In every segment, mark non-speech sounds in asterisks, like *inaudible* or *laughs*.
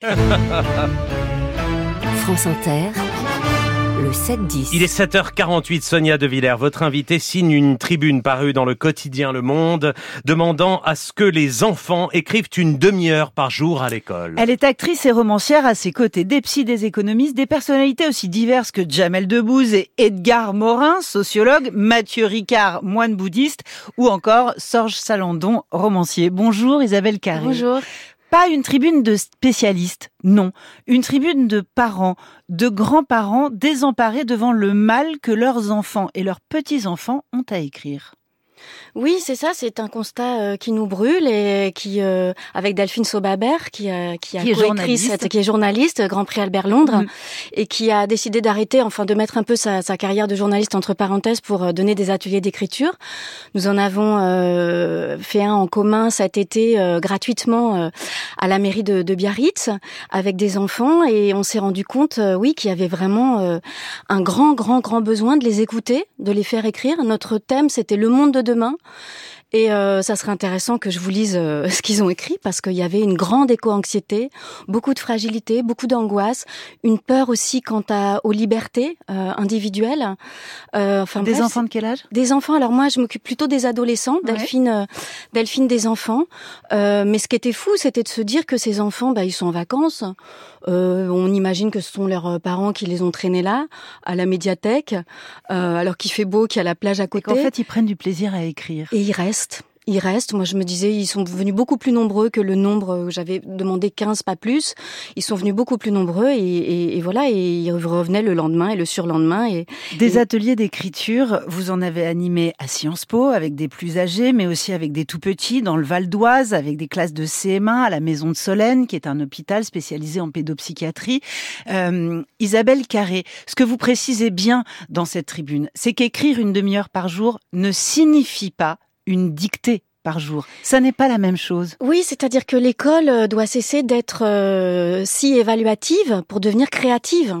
*laughs* France Inter, le 7-10. Il est 7h48, Sonia De Villers, votre invité signe une tribune parue dans le quotidien Le Monde, demandant à ce que les enfants écrivent une demi-heure par jour à l'école. Elle est actrice et romancière à ses côtés des psys, des économistes, des personnalités aussi diverses que Jamel Debbouze et Edgar Morin, sociologue, Mathieu Ricard, moine bouddhiste, ou encore Sorge Salandon, romancier. Bonjour Isabelle Carré. Bonjour. Pas une tribune de spécialistes, non. Une tribune de parents, de grands-parents désemparés devant le mal que leurs enfants et leurs petits-enfants ont à écrire. Oui, c'est ça, c'est un constat euh, qui nous brûle et qui, euh, avec Delphine Sobabert, qui, a qui a Qui est journaliste. cette, qui est journaliste, Grand Prix Albert Londres, Mhm. et qui a décidé d'arrêter, enfin de mettre un peu sa, sa carrière de journaliste entre parenthèses pour euh, donner des ateliers d'écriture. Nous en avons euh, fait un en commun cet été euh, gratuitement euh, à la mairie de, de Biarritz avec des enfants et on s'est rendu compte, euh, oui, qu'il y avait vraiment euh, un grand, grand, grand besoin de les écouter, de les faire écrire. Notre thème, c'était le monde de demain. Et euh, ça serait intéressant que je vous lise euh, *laughs* ce qu'ils ont écrit parce qu'il y avait une grande éco-anxiété, beaucoup de fragilité, beaucoup d'angoisse, une peur aussi quant à, aux libertés euh, individuelles. Euh, enfin, Des bref, enfants de quel âge? des enfants. Alors moi, je m'occupe plutôt des adolescents. Ouais. Delphine, euh, Delphine des enfants. Euh, mais ce qui était fou, c'était de se dire que ces enfants, bah, ils sont en vacances. Euh, on imagine que ce sont leurs parents qui les ont traînés là, à la médiathèque, euh, alors qu'il fait beau, qu'il y a la plage à Et côté. qu'en fait, ils prennent du plaisir à écrire. Et ils restent. Ils restent. Moi, je me disais, ils sont venus beaucoup plus nombreux que le nombre que j'avais demandé 15, pas plus. Ils sont venus beaucoup plus nombreux et, et- et voilà. Et ils revenaient le lendemain et le surlendemain. Et Des ateliers d'écriture, vous en avez animé à Sciences Po avec des plus âgés, mais aussi avec des tout petits dans le Val d'Oise, avec des classes de CM1 à la Maison de Solène, qui est un hôpital spécialisé en pédopsychiatrie. Euh, Isabelle Carré, ce que vous précisez bien dans cette tribune, c'est qu'écrire une demi-heure par jour ne signifie pas une dictée par jour. Ça n'est pas la même chose. Oui, c'est-à-dire que l'école euh, doit cesser d'être euh, si évaluative pour devenir créative.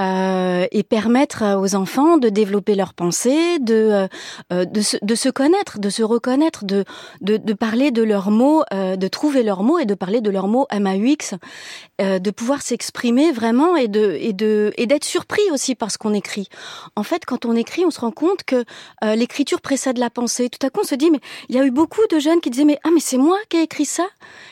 Euh, et permettre euh, aux enfants de développer leurs pensées, de euh, de, se, connaître, de se reconnaître, de de, parler de leurs mots, de trouver leurs mots et de parler de leurs mots MAUX, de pouvoir s'exprimer vraiment et de et de et d'être surpris aussi par ce qu'on écrit. En fait, quand on écrit, on se rend compte que l'écriture précède la pensée. Tout à coup, on se dit mais il y a eu beaucoup de jeunes qui disaient mais ah mais c'est moi qui ai écrit ça?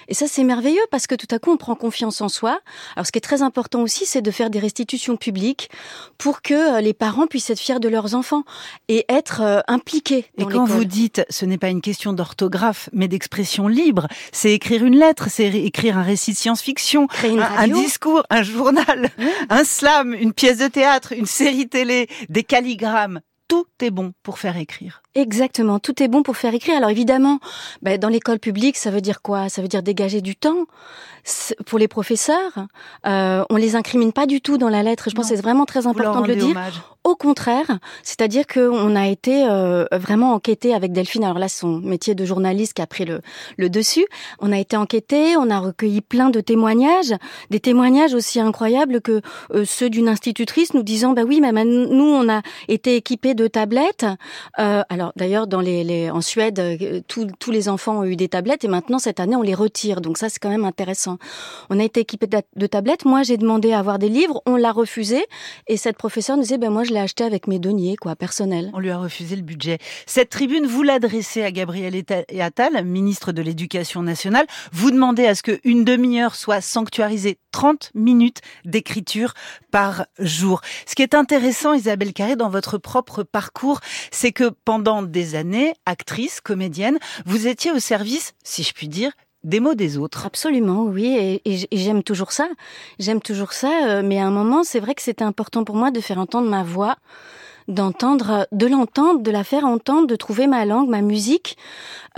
Et ça c'est merveilleux parce que tout à coup on prend confiance en soi. Alors ce qui est très important aussi, c'est de faire des restitutions publiques pour que euh, les parents puissent être fiers de leurs enfants et être euh, impliqués. Et dans quand l'école. vous dites, ce n'est pas une question d'orthographe, mais d'expression libre, c'est écrire une lettre, c'est écrire un récit de science-fiction, un, discours, un journal, un slam, une pièce de théâtre, une série télé, des calligrammes. Tout est bon pour faire écrire. Exactement, tout est bon pour faire écrire. Alors évidemment, ben, dans l'école publique, ça veut dire quoi? Ça veut dire dégager du temps pour les professeurs. Euh, on les incrimine pas du tout dans la lettre. Je pense que c'est vraiment très Vous important de le dire. hommage. Au contraire, c'est-à-dire qu'on a été euh, vraiment enquêté avec Delphine. Alors là, son métier de journaliste qui a pris le, le dessus. On a été enquêté, on a recueilli plein de témoignages, des témoignages aussi incroyables que euh, ceux d'une institutrice nous disant bah oui, mais nous on a été équipés de tablettes. Euh, d'ailleurs, dans en Suède, euh, tous les enfants ont eu des tablettes et maintenant cette année on les retire. Donc ça c'est quand même intéressant. On a été équipés de, tablettes. Moi j'ai demandé à avoir des livres, on l'a refusé et cette professeure nous disait ben moi je l'ai acheté avec mes deniers quoi personnels. On lui a refusé le budget. Cette tribune, vous l'adressez à Gabriel Attal, ministre de l'Éducation nationale. Vous demandez à ce qu'une demi-heure soit sanctuarisée 30 minutes d'écriture par jour. Ce qui est intéressant, Isabelle Carré, dans votre propre parcours, c'est que pendant des années, actrice, comédienne, vous étiez au service, si je puis dire, des mots des autres. Absolument, oui, et, j'aime toujours ça. J'aime toujours ça, euh, mais à un moment, c'est vrai que c'était important pour moi de faire entendre ma voix, d'entendre, de l'entendre, de la faire entendre, de trouver ma langue, ma musique.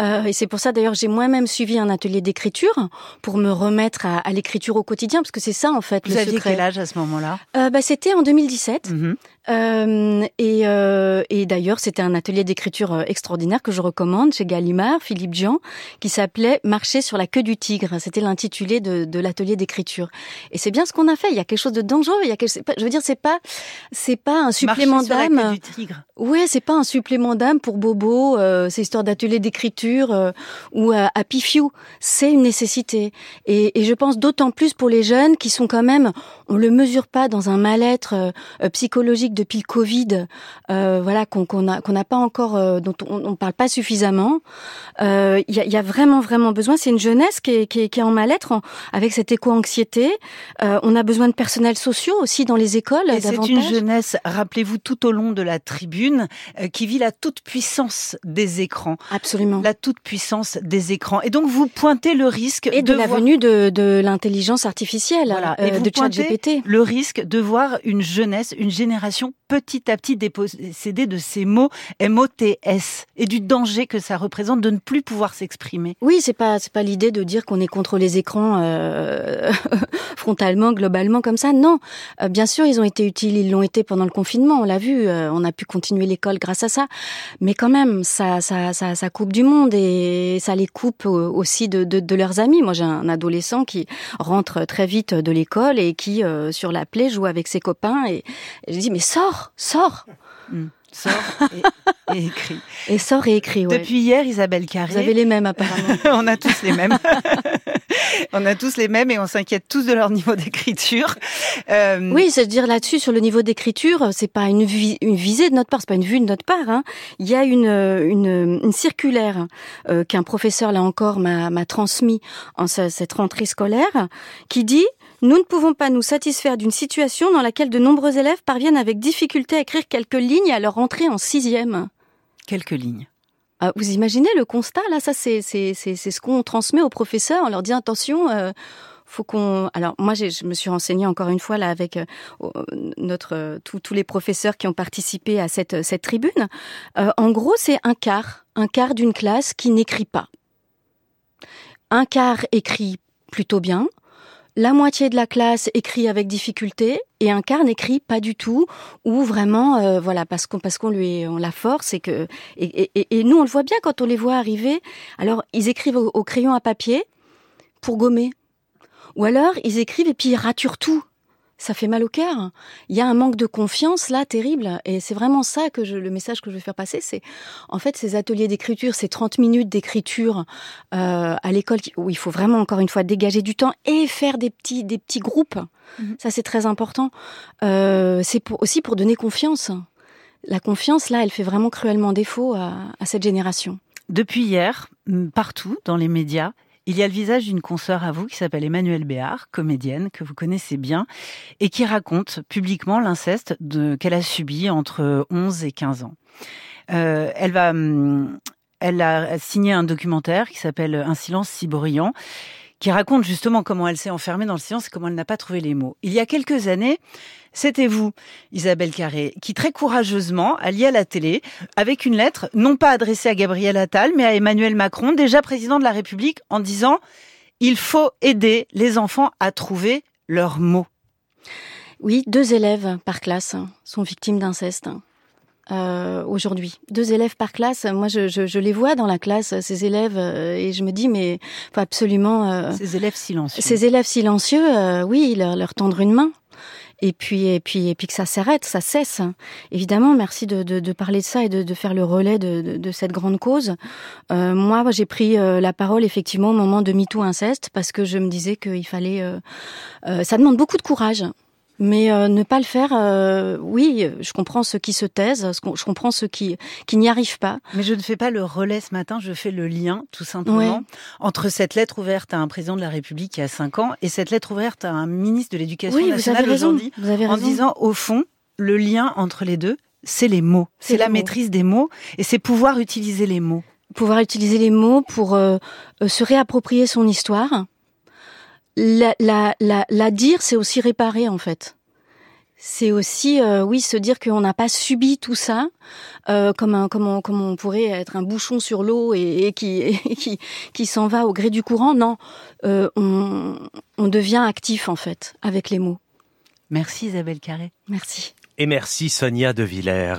Euh, et c'est pour ça d'ailleurs j'ai moi-même suivi un atelier d'écriture pour me remettre à, à l'écriture au quotidien, parce que c'est ça en fait Vous le aviez secret. quel âge à ce moment-là? Euh, bah, c'était en 2017. Mhm. Euh, et, euh, et d'ailleurs, c'était un atelier d'écriture euh, extraordinaire que je recommande chez Gallimard, Philippe Jean, qui s'appelait Marcher sur la queue du tigre. C'était l'intitulé de, de l'atelier d'écriture. Et c'est bien ce qu'on a fait. Il y a quelque chose de dangereux. Il y a quelque... Je veux dire, c'est pas, c'est pas un supplément d'âme. Oui, c'est pas un supplément d'âme pour Bobo. Euh, c'est histoire d'atelier d'écriture euh, ou à, à Pifiou. C'est une nécessité. Et, et je pense d'autant plus pour les jeunes qui sont quand même, on le mesure pas dans un mal-être psychologique depuis le Covid, euh, voilà qu'on qu'on n'a pas encore, euh, dont on, on parle pas suffisamment. Euh, il y, a, y, a, vraiment vraiment besoin. C'est une jeunesse qui est, qui est, qui est en mal-être avec cette éco-anxiété. on a besoin de personnels sociaux aussi dans les écoles. Et c'est une jeunesse, rappelez-vous, tout au long de la tribune, qui vit la toute puissance des écrans. Absolument. La toute puissance des écrans. Et donc vous pointez le risque et de, de la voir... venue de, de l'intelligence artificielle, voilà. et de ChatGPT. Le risque de voir une jeunesse, une génération petit à petit dépossédée de ces mots MOTS et du danger que ça représente de ne plus pouvoir s'exprimer. Oui, c'est pas c'est pas l'idée de dire qu'on est contre les écrans euh, *laughs* frontalement, globalement comme ça. Non, euh, bien sûr, ils ont été utiles, ils l'ont été pendant le confinement, on l'a vu, euh, on a pu continuer l'école grâce à ça. Mais quand même, ça ça ça, ça coupe du monde et ça les coupe aussi de, de, de leurs amis. Moi, j'ai un adolescent qui rentre très vite de l'école et qui euh, sur la plaie joue avec ses copains et, et je dis mais sors, sors. Mmh. Sort et, et, écrit. Et sort et écrit, ouais. Depuis hier, Isabelle Carré. Vous avez les mêmes, apparemment. *laughs* on a tous les mêmes. *laughs* on a tous les mêmes et on s'inquiète tous de leur niveau d'écriture. Euh... Oui, c'est-à-dire là-dessus, sur le niveau d'écriture, c'est pas une, vi une visée de notre part, c'est pas une vue de notre part. Hein. Il y a une, une, une circulaire euh, qu'un professeur, là encore, m'a transmis en cette rentrée scolaire, qui dit nous ne pouvons pas nous satisfaire d'une situation dans laquelle de nombreux élèves parviennent avec difficulté à écrire quelques lignes à leur entrée en sixième. Quelques lignes. Ah, vous imaginez le constat là? Ça, c'est ce qu'on transmet aux professeurs. On leur dit attention. Euh, faut qu'on. Alors moi, je me suis renseignée encore une fois là avec euh, notre euh, tous les professeurs qui ont participé à cette cette tribune. Euh, en gros, c'est un quart, un quart d'une classe qui n'écrit pas. Un quart écrit plutôt bien, la moitié de la classe écrit avec difficulté et un quart n'écrit pas du tout ou vraiment euh, voilà parce qu'on parce qu'on lui on la force et que et, et, et, nous on le voit bien quand on les voit arriver. Alors ils écrivent au, au crayon à papier pour gommer. Ou alors ils écrivent et puis ils raturent tout ça fait mal au cœur. Il y a un manque de confiance là terrible et c'est vraiment ça que je, le message que je veux faire passer, c'est en fait ces ateliers d'écriture, ces 30 minutes d'écriture euh, à l'école où il faut vraiment encore une fois dégager du temps et faire des petits des petits groupes. Mmh. Ça c'est très important. Euh, c'est pour, aussi pour donner confiance. La confiance là, elle fait vraiment cruellement défaut à, à cette génération. Depuis hier, partout dans les médias, il y a le visage d'une consoeur à vous qui s'appelle Emmanuelle Béard, comédienne que vous connaissez bien, et qui raconte publiquement l'inceste qu'elle a subi entre 11 et 15 ans. Euh, elle va, elle a signé un documentaire qui s'appelle Un silence si bruyant, qui raconte justement comment elle s'est enfermée dans le silence et comment elle n'a pas trouvé les mots. Il y a quelques années, c'était vous, Isabelle Carré, qui très courageusement alliait à la télé avec une lettre, non pas adressée à Gabriel Attal, mais à Emmanuel Macron, déjà président de la République, en disant il faut aider les enfants à trouver leurs mots. Oui, deux élèves par classe sont victimes d'inceste. Euh, aujourd'hui. Deux élèves par classe, moi je, je, je, les vois dans la classe, ces élèves, euh, et je me dis mais faut absolument... Euh, ces élèves silencieux. Ces élèves silencieux, euh, oui, leur, leur tendre une main et puis et puis et puis que ça s'arrête, ça cesse. Évidemment, merci de, de, de, parler de ça et de, de faire le relais de, de, de cette grande cause. Euh, moi, j'ai pris euh, la parole effectivement au moment de MeToo inceste parce que je me disais qu'il fallait. Euh, euh, ça demande beaucoup de courage. Mais euh, ne pas le faire, euh, oui, je comprends ceux qui se taisent, je comprends ceux qui, qui n'y arrivent pas. Mais je ne fais pas le relais ce matin, je fais le lien, tout simplement, ouais. entre cette lettre ouverte à un président de la République qui a 5 ans et cette lettre ouverte à un ministre de l'Éducation oui, nationale aujourd'hui, en disant, au fond, le lien entre les deux, c'est les mots. C'est la mots. maîtrise des mots et c'est pouvoir utiliser les mots. Pouvoir utiliser les mots pour euh, se réapproprier son histoire la, la, la, la dire, c'est aussi réparer en fait. C'est aussi, euh, oui, se dire qu'on n'a pas subi tout ça, euh, comme, un, comme, on, comme on pourrait être un bouchon sur l'eau et, et, qui, *laughs* et qui, qui s'en va au gré du courant. Non, euh, on, on devient actif en fait avec les mots. Merci Isabelle Carré. Merci. Et merci Sonia De Villers.